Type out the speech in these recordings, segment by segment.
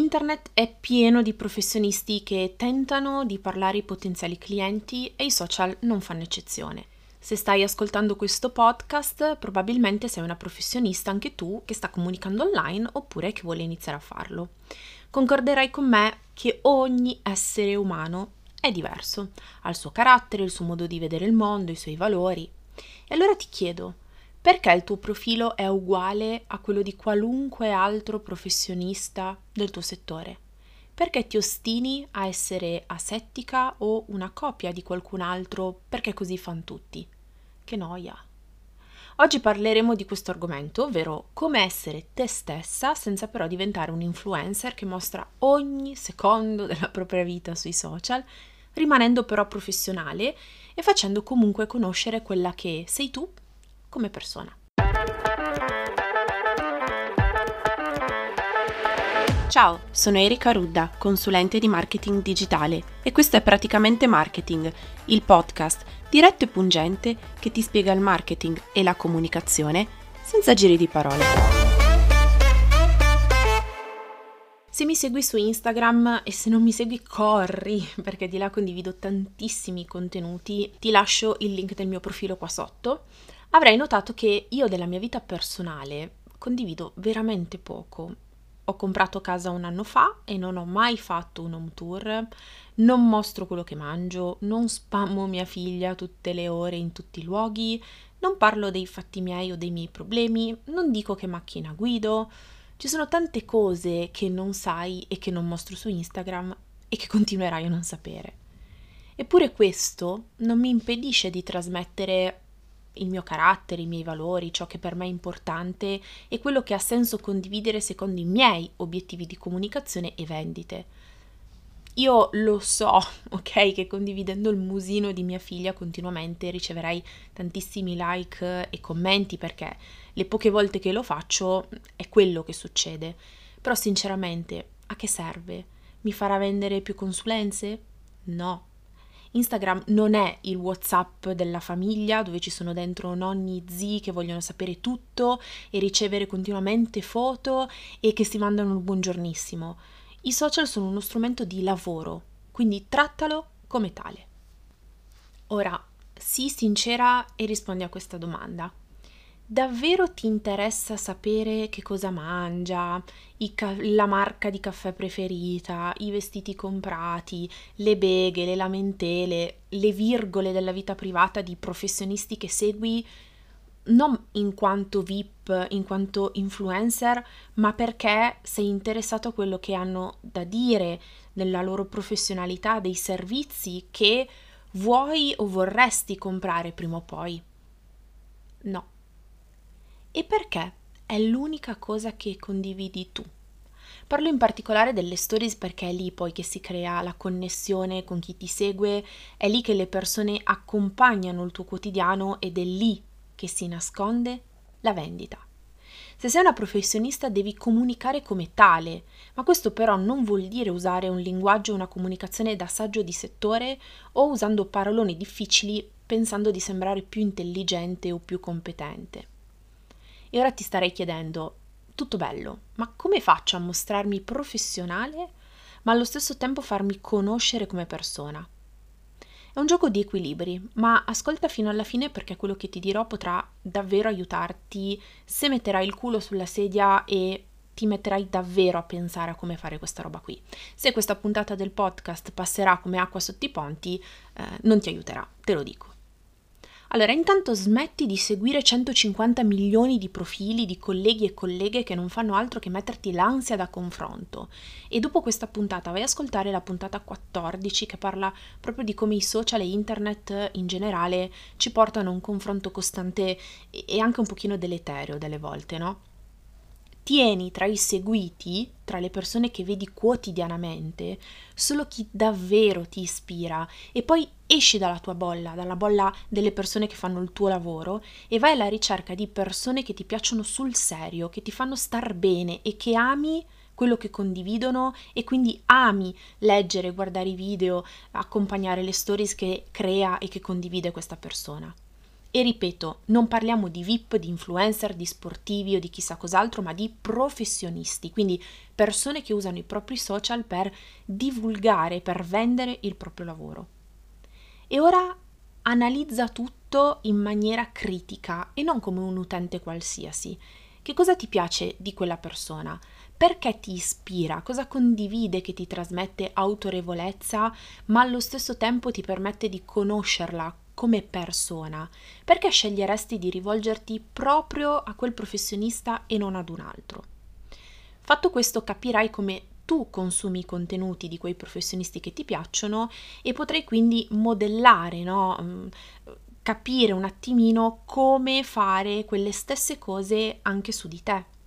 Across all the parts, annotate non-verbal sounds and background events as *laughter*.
Internet è pieno di professionisti che tentano di parlare ai potenziali clienti e i social non fanno eccezione. Se stai ascoltando questo podcast, probabilmente sei una professionista anche tu che sta comunicando online oppure che vuole iniziare a farlo. Concorderai con me che ogni essere umano è diverso, ha il suo carattere, il suo modo di vedere il mondo, i suoi valori. E allora ti chiedo, perché il tuo profilo è uguale a quello di qualunque altro professionista del tuo settore? Perché ti ostini a essere asettica o una copia di qualcun altro perché così fanno tutti? Che noia! Oggi parleremo di questo argomento, ovvero come essere te stessa senza però diventare un influencer che mostra ogni secondo della propria vita sui social, rimanendo però professionale e facendo comunque conoscere quella che sei tu come persona. Ciao, sono Erika Rudda, consulente di marketing digitale e questo è Praticamente Marketing, il podcast diretto e pungente che ti spiega il marketing e la comunicazione senza giri di parole. Se mi segui su Instagram e se non mi segui corri perché di là condivido tantissimi contenuti, ti lascio il link del mio profilo qua sotto avrei notato che io della mia vita personale condivido veramente poco. Ho comprato casa un anno fa e non ho mai fatto un home tour, non mostro quello che mangio, non spammo mia figlia tutte le ore in tutti i luoghi, non parlo dei fatti miei o dei miei problemi, non dico che macchina guido. Ci sono tante cose che non sai e che non mostro su Instagram e che continuerai a non sapere. Eppure questo non mi impedisce di trasmettere il mio carattere, i miei valori, ciò che per me è importante e quello che ha senso condividere secondo i miei obiettivi di comunicazione e vendite. Io lo so, *laughs* ok, che condividendo il musino di mia figlia continuamente riceverai tantissimi like e commenti perché le poche volte che lo faccio è quello che succede. Però sinceramente, a che serve? Mi farà vendere più consulenze? No, Instagram non è il WhatsApp della famiglia dove ci sono dentro nonni, zii che vogliono sapere tutto e ricevere continuamente foto e che si mandano un buongiornissimo. I social sono uno strumento di lavoro, quindi trattalo come tale. Ora, sii sincera e rispondi a questa domanda. Davvero ti interessa sapere che cosa mangia, ca- la marca di caffè preferita, i vestiti comprati, le beghe, le lamentele, le virgole della vita privata di professionisti che segui non in quanto VIP, in quanto influencer, ma perché sei interessato a quello che hanno da dire nella loro professionalità, dei servizi che vuoi o vorresti comprare prima o poi? No e perché è l'unica cosa che condividi tu. Parlo in particolare delle stories perché è lì poi che si crea la connessione con chi ti segue, è lì che le persone accompagnano il tuo quotidiano ed è lì che si nasconde la vendita. Se sei una professionista devi comunicare come tale, ma questo però non vuol dire usare un linguaggio una comunicazione da saggio di settore o usando paroloni difficili pensando di sembrare più intelligente o più competente. E ora ti starei chiedendo, tutto bello, ma come faccio a mostrarmi professionale, ma allo stesso tempo farmi conoscere come persona? È un gioco di equilibri, ma ascolta fino alla fine perché quello che ti dirò potrà davvero aiutarti se metterai il culo sulla sedia e ti metterai davvero a pensare a come fare questa roba qui. Se questa puntata del podcast passerà come acqua sotto i ponti, eh, non ti aiuterà, te lo dico. Allora, intanto smetti di seguire 150 milioni di profili di colleghi e colleghe che non fanno altro che metterti l'ansia da confronto. E dopo questa puntata vai ad ascoltare la puntata 14 che parla proprio di come i social e internet in generale ci portano a un confronto costante e anche un pochino deleterio delle volte, no? Tieni tra i seguiti, tra le persone che vedi quotidianamente, solo chi davvero ti ispira e poi esci dalla tua bolla, dalla bolla delle persone che fanno il tuo lavoro e vai alla ricerca di persone che ti piacciono sul serio, che ti fanno star bene e che ami quello che condividono e quindi ami leggere, guardare i video, accompagnare le stories che crea e che condivide questa persona. E ripeto, non parliamo di VIP, di influencer, di sportivi o di chissà cos'altro, ma di professionisti, quindi persone che usano i propri social per divulgare, per vendere il proprio lavoro. E ora analizza tutto in maniera critica e non come un utente qualsiasi. Che cosa ti piace di quella persona? Perché ti ispira? Cosa condivide che ti trasmette autorevolezza, ma allo stesso tempo ti permette di conoscerla come persona, perché sceglieresti di rivolgerti proprio a quel professionista e non ad un altro? Fatto questo capirai come tu consumi i contenuti di quei professionisti che ti piacciono e potrai quindi modellare, no? Mm, capire un attimino come fare quelle stesse cose anche su di te.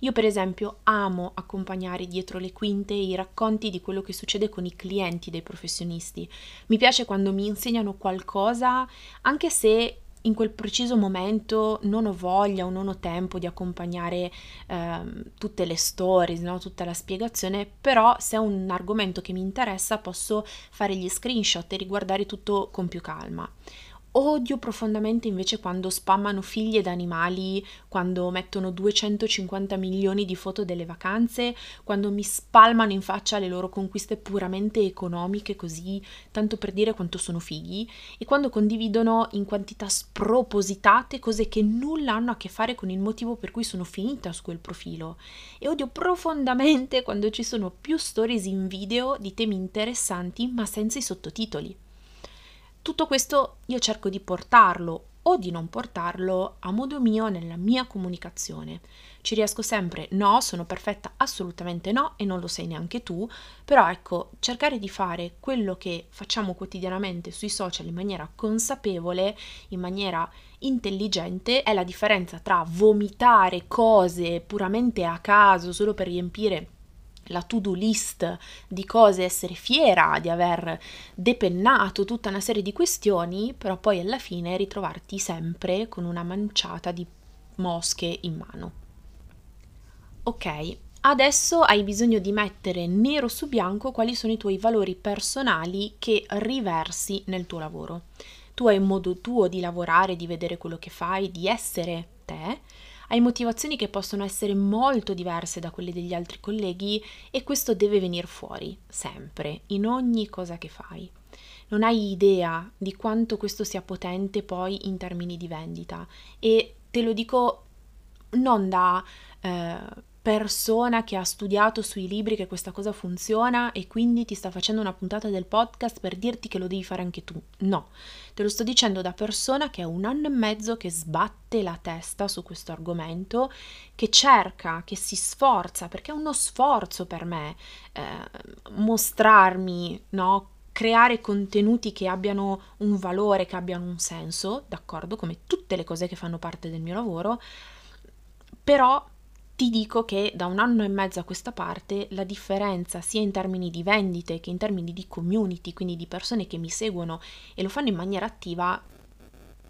Io per esempio amo accompagnare dietro le quinte i racconti di quello che succede con i clienti dei professionisti. Mi piace quando mi insegnano qualcosa, anche se in quel preciso momento non ho voglia o non ho tempo di accompagnare eh, tutte le stories, no? tutta la spiegazione, però se è un argomento che mi interessa posso fare gli screenshot e riguardare tutto con più calma. Odio profondamente invece quando spammano figli ed animali, quando mettono 250 milioni di foto delle vacanze, quando mi spalmano in faccia le loro conquiste puramente economiche, così tanto per dire quanto sono fighi, e quando condividono in quantità spropositate cose che nulla hanno a che fare con il motivo per cui sono finita su quel profilo. E odio profondamente quando ci sono più stories in video di temi interessanti ma senza i sottotitoli. Tutto questo io cerco di portarlo o di non portarlo a modo mio nella mia comunicazione. Ci riesco sempre, no, sono perfetta, assolutamente no, e non lo sei neanche tu, però ecco, cercare di fare quello che facciamo quotidianamente sui social in maniera consapevole, in maniera intelligente, è la differenza tra vomitare cose puramente a caso solo per riempire la to-do list di cose, essere fiera di aver depennato tutta una serie di questioni, però poi alla fine ritrovarti sempre con una manciata di mosche in mano. Ok, adesso hai bisogno di mettere nero su bianco quali sono i tuoi valori personali che riversi nel tuo lavoro. Tu hai un modo tuo di lavorare, di vedere quello che fai, di essere te hai motivazioni che possono essere molto diverse da quelle degli altri colleghi e questo deve venire fuori, sempre, in ogni cosa che fai. Non hai idea di quanto questo sia potente poi in termini di vendita e te lo dico non da eh, persona che ha studiato sui libri che questa cosa funziona e quindi ti sta facendo una puntata del podcast per dirti che lo devi fare anche tu. No, te lo sto dicendo da persona che è un anno e mezzo che sbatte la testa su questo argomento, che cerca, che si sforza, perché è uno sforzo per me eh, mostrarmi, no? creare contenuti che abbiano un valore, che abbiano un senso, d'accordo, come tutte le cose che fanno parte del mio lavoro, però ti dico che da un anno e mezzo a questa parte la differenza sia in termini di vendite che in termini di community, quindi di persone che mi seguono e lo fanno in maniera attiva,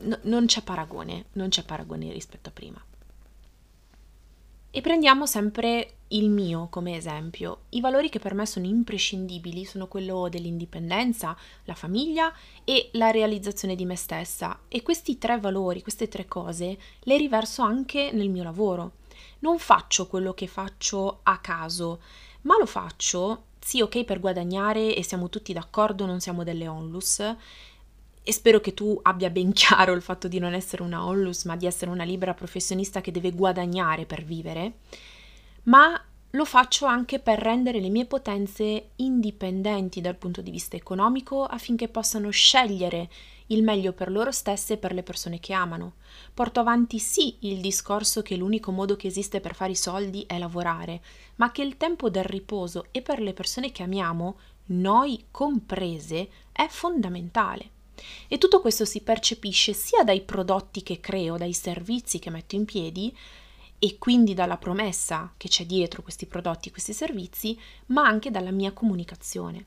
no, non c'è paragone, non c'è paragone rispetto a prima. E prendiamo sempre il mio come esempio. I valori che per me sono imprescindibili sono quello dell'indipendenza, la famiglia e la realizzazione di me stessa. E questi tre valori, queste tre cose, le riverso anche nel mio lavoro non faccio quello che faccio a caso, ma lo faccio, sì, ok, per guadagnare e siamo tutti d'accordo, non siamo delle onlus. E spero che tu abbia ben *laughs* chiaro il fatto di non essere una onlus, ma di essere una libera professionista che deve guadagnare per vivere. Ma lo faccio anche per rendere le mie potenze indipendenti dal punto di vista economico affinché possano scegliere il meglio per loro stesse e per le persone che amano. Porto avanti sì il discorso che l'unico modo che esiste per fare i soldi è lavorare, ma che il tempo del riposo e per le persone che amiamo, noi comprese, è fondamentale. E tutto questo si percepisce sia dai prodotti che creo, dai servizi che metto in piedi, e quindi dalla promessa che c'è dietro questi prodotti, questi servizi, ma anche dalla mia comunicazione.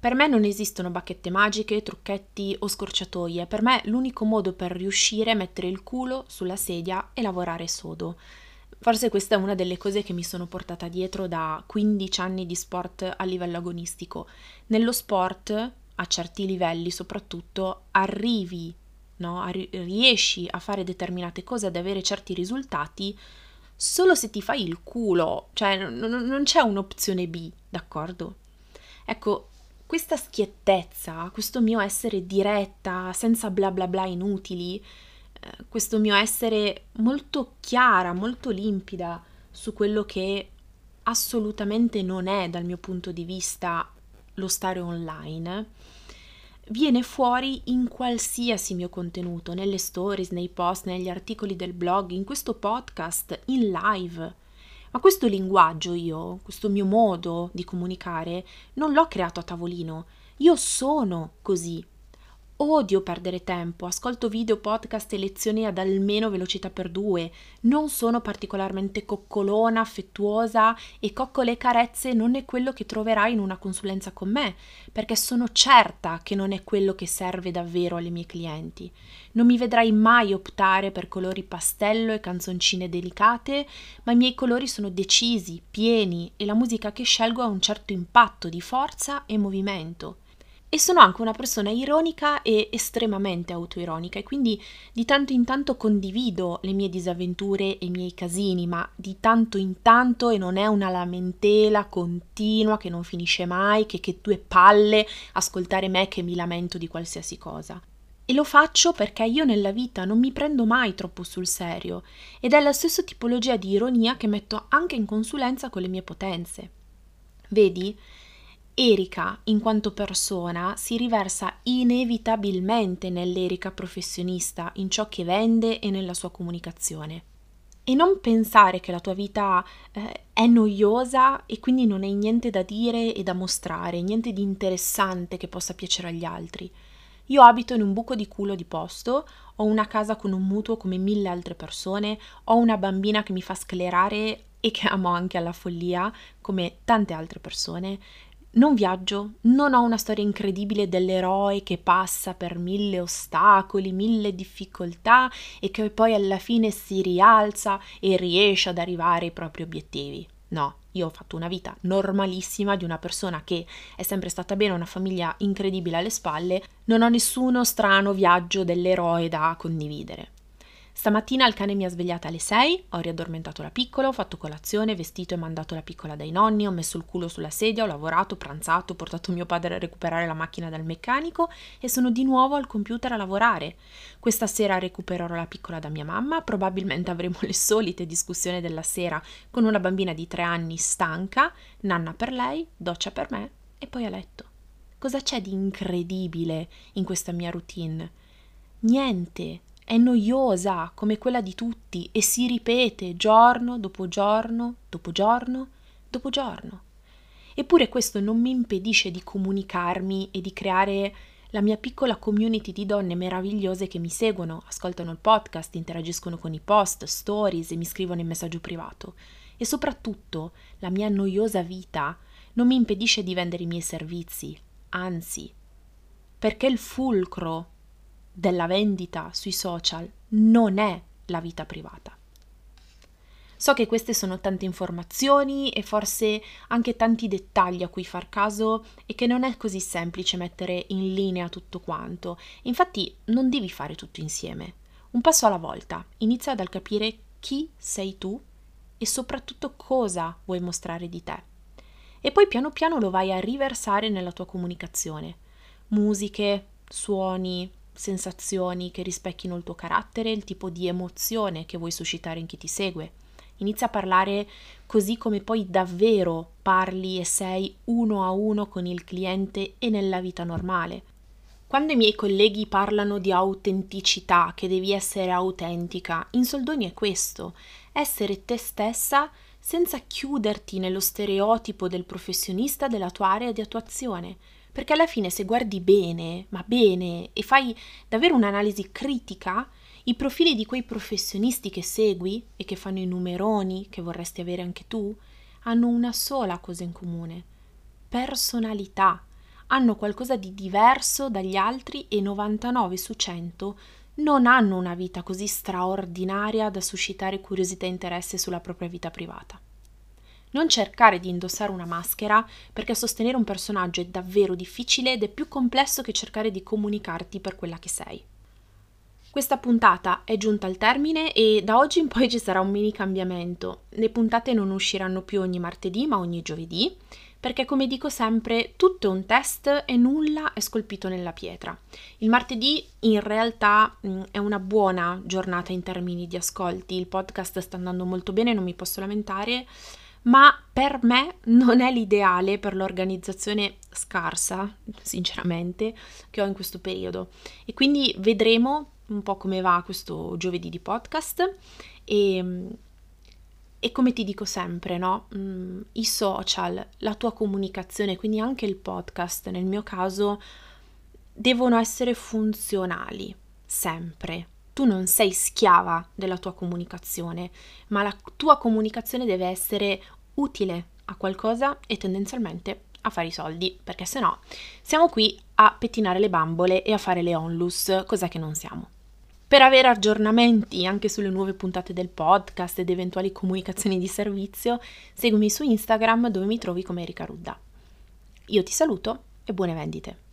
Per me non esistono bacchette magiche, trucchetti o scorciatoie, per me l'unico modo per riuscire è mettere il culo sulla sedia e lavorare sodo. Forse questa è una delle cose che mi sono portata dietro da 15 anni di sport a livello agonistico. Nello sport, a certi livelli soprattutto, arrivi no? riesci a fare determinate cose, ad avere certi risultati, solo se ti fai il culo, cioè n- non c'è un'opzione B, d'accordo? Ecco, questa schiettezza, questo mio essere diretta, senza bla bla bla inutili, eh, questo mio essere molto chiara, molto limpida su quello che assolutamente non è dal mio punto di vista lo stare online, viene fuori in qualsiasi mio contenuto, nelle stories, nei post, negli articoli del blog, in questo podcast, in live. Ma questo linguaggio io, questo mio modo di comunicare, non l'ho creato a tavolino. Io sono così, Odio perdere tempo, ascolto video, podcast e lezioni ad almeno velocità per due. Non sono particolarmente coccolona, affettuosa e coccole e carezze non è quello che troverai in una consulenza con me, perché sono certa che non è quello che serve davvero alle mie clienti. Non mi vedrai mai optare per colori pastello e canzoncine delicate, ma i miei colori sono decisi, pieni e la musica che scelgo ha un certo impatto di forza e movimento. E sono anche una persona ironica e estremamente autoironica e quindi di tanto in tanto condivido le mie disavventure e i miei casini, ma di tanto in tanto e non è una lamentela continua che non finisce mai, che che due palle ascoltare me che mi lamento di qualsiasi cosa. E lo faccio perché io nella vita non mi prendo mai troppo sul serio ed è la stessa tipologia di ironia che metto anche in consulenza con le mie potenze. Vedi? Erika, in quanto persona, si riversa inevitabilmente nell'Erika professionista, in ciò che vende e nella sua comunicazione. E non pensare che la tua vita eh, è noiosa e quindi non hai niente da dire e da mostrare, niente di interessante che possa piacere agli altri. Io abito in un buco di culo di posto, ho una casa con un mutuo come mille altre persone, ho una bambina che mi fa sclerare e che amo anche alla follia, come tante altre persone, non viaggio, non ho una storia incredibile dell'eroe che passa per mille ostacoli, mille difficoltà e che poi alla fine si rialza e riesce ad arrivare ai propri obiettivi. No, io ho fatto una vita normalissima di una persona che è sempre stata bene, una famiglia incredibile alle spalle, non ho nessuno strano viaggio dell'eroe da condividere. Stamattina il cane mi ha svegliata alle 6, ho riaddormentato la piccola, ho fatto colazione, vestito e mandato la piccola dai nonni, ho messo il culo sulla sedia, ho lavorato, pranzato, ho portato mio padre a recuperare la macchina dal meccanico e sono di nuovo al computer a lavorare. Questa sera recupererò la piccola da mia mamma, probabilmente avremo le solite discussioni della sera con una bambina di 3 anni stanca, nanna per lei, doccia per me e poi a letto. Cosa c'è di incredibile in questa mia routine? Niente è noiosa come quella di tutti e si ripete giorno dopo giorno, dopo giorno, dopo giorno. Eppure questo non mi impedisce di comunicarmi e di creare la mia piccola community di donne meravigliose che mi seguono, ascoltano il podcast, interagiscono con i post, stories e mi scrivono in messaggio privato. E soprattutto la mia noiosa vita non mi impedisce di vendere i miei servizi, anzi, perché il fulcro della vendita sui social non è la vita privata. So che queste sono tante informazioni e forse anche tanti dettagli a cui far caso e che non è così semplice mettere in linea tutto quanto. Infatti non devi fare tutto insieme. Un passo alla volta. Inizia dal capire chi sei tu e soprattutto cosa vuoi mostrare di te. E poi piano piano lo vai a riversare nella tua comunicazione. Musiche, suoni, sensazioni che rispecchino il tuo carattere, il tipo di emozione che vuoi suscitare in chi ti segue. Inizia a parlare così come poi davvero parli e sei uno a uno con il cliente e nella vita normale. Quando i miei colleghi parlano di autenticità, che devi essere autentica, in soldoni è questo, essere te stessa senza chiuderti nello stereotipo del professionista della tua area di attuazione, perché alla fine se guardi bene, ma bene, e fai davvero un'analisi critica, i profili di quei professionisti che segui e che fanno i numeroni che vorresti avere anche tu, hanno una sola cosa in comune, personalità, hanno qualcosa di diverso dagli altri e 99 su 100 non hanno una vita così straordinaria da suscitare curiosità e interesse sulla propria vita privata. Non cercare di indossare una maschera perché sostenere un personaggio è davvero difficile ed è più complesso che cercare di comunicarti per quella che sei. Questa puntata è giunta al termine e da oggi in poi ci sarà un mini cambiamento. Le puntate non usciranno più ogni martedì ma ogni giovedì perché come dico sempre tutto è un test e nulla è scolpito nella pietra. Il martedì in realtà mm, è una buona giornata in termini di ascolti, il podcast sta andando molto bene, non mi posso lamentare, ma per me non è l'ideale per l'organizzazione scarsa, sinceramente, che ho in questo periodo. E quindi vedremo un po' come va questo giovedì di podcast e mm, e come ti dico sempre, no? Mm, I social, la tua comunicazione, quindi anche il podcast nel mio caso, devono essere funzionali, sempre. Tu non sei schiava della tua comunicazione, ma la tua comunicazione deve essere utile a qualcosa e tendenzialmente a fare i soldi, perché se no siamo qui a pettinare le bambole e a fare le onlus, cosa che non siamo. Per avere aggiornamenti anche sulle nuove puntate del podcast ed eventuali comunicazioni di servizio, seguimi su Instagram dove mi trovi come Erika Rudda. Io ti saluto e buone vendite.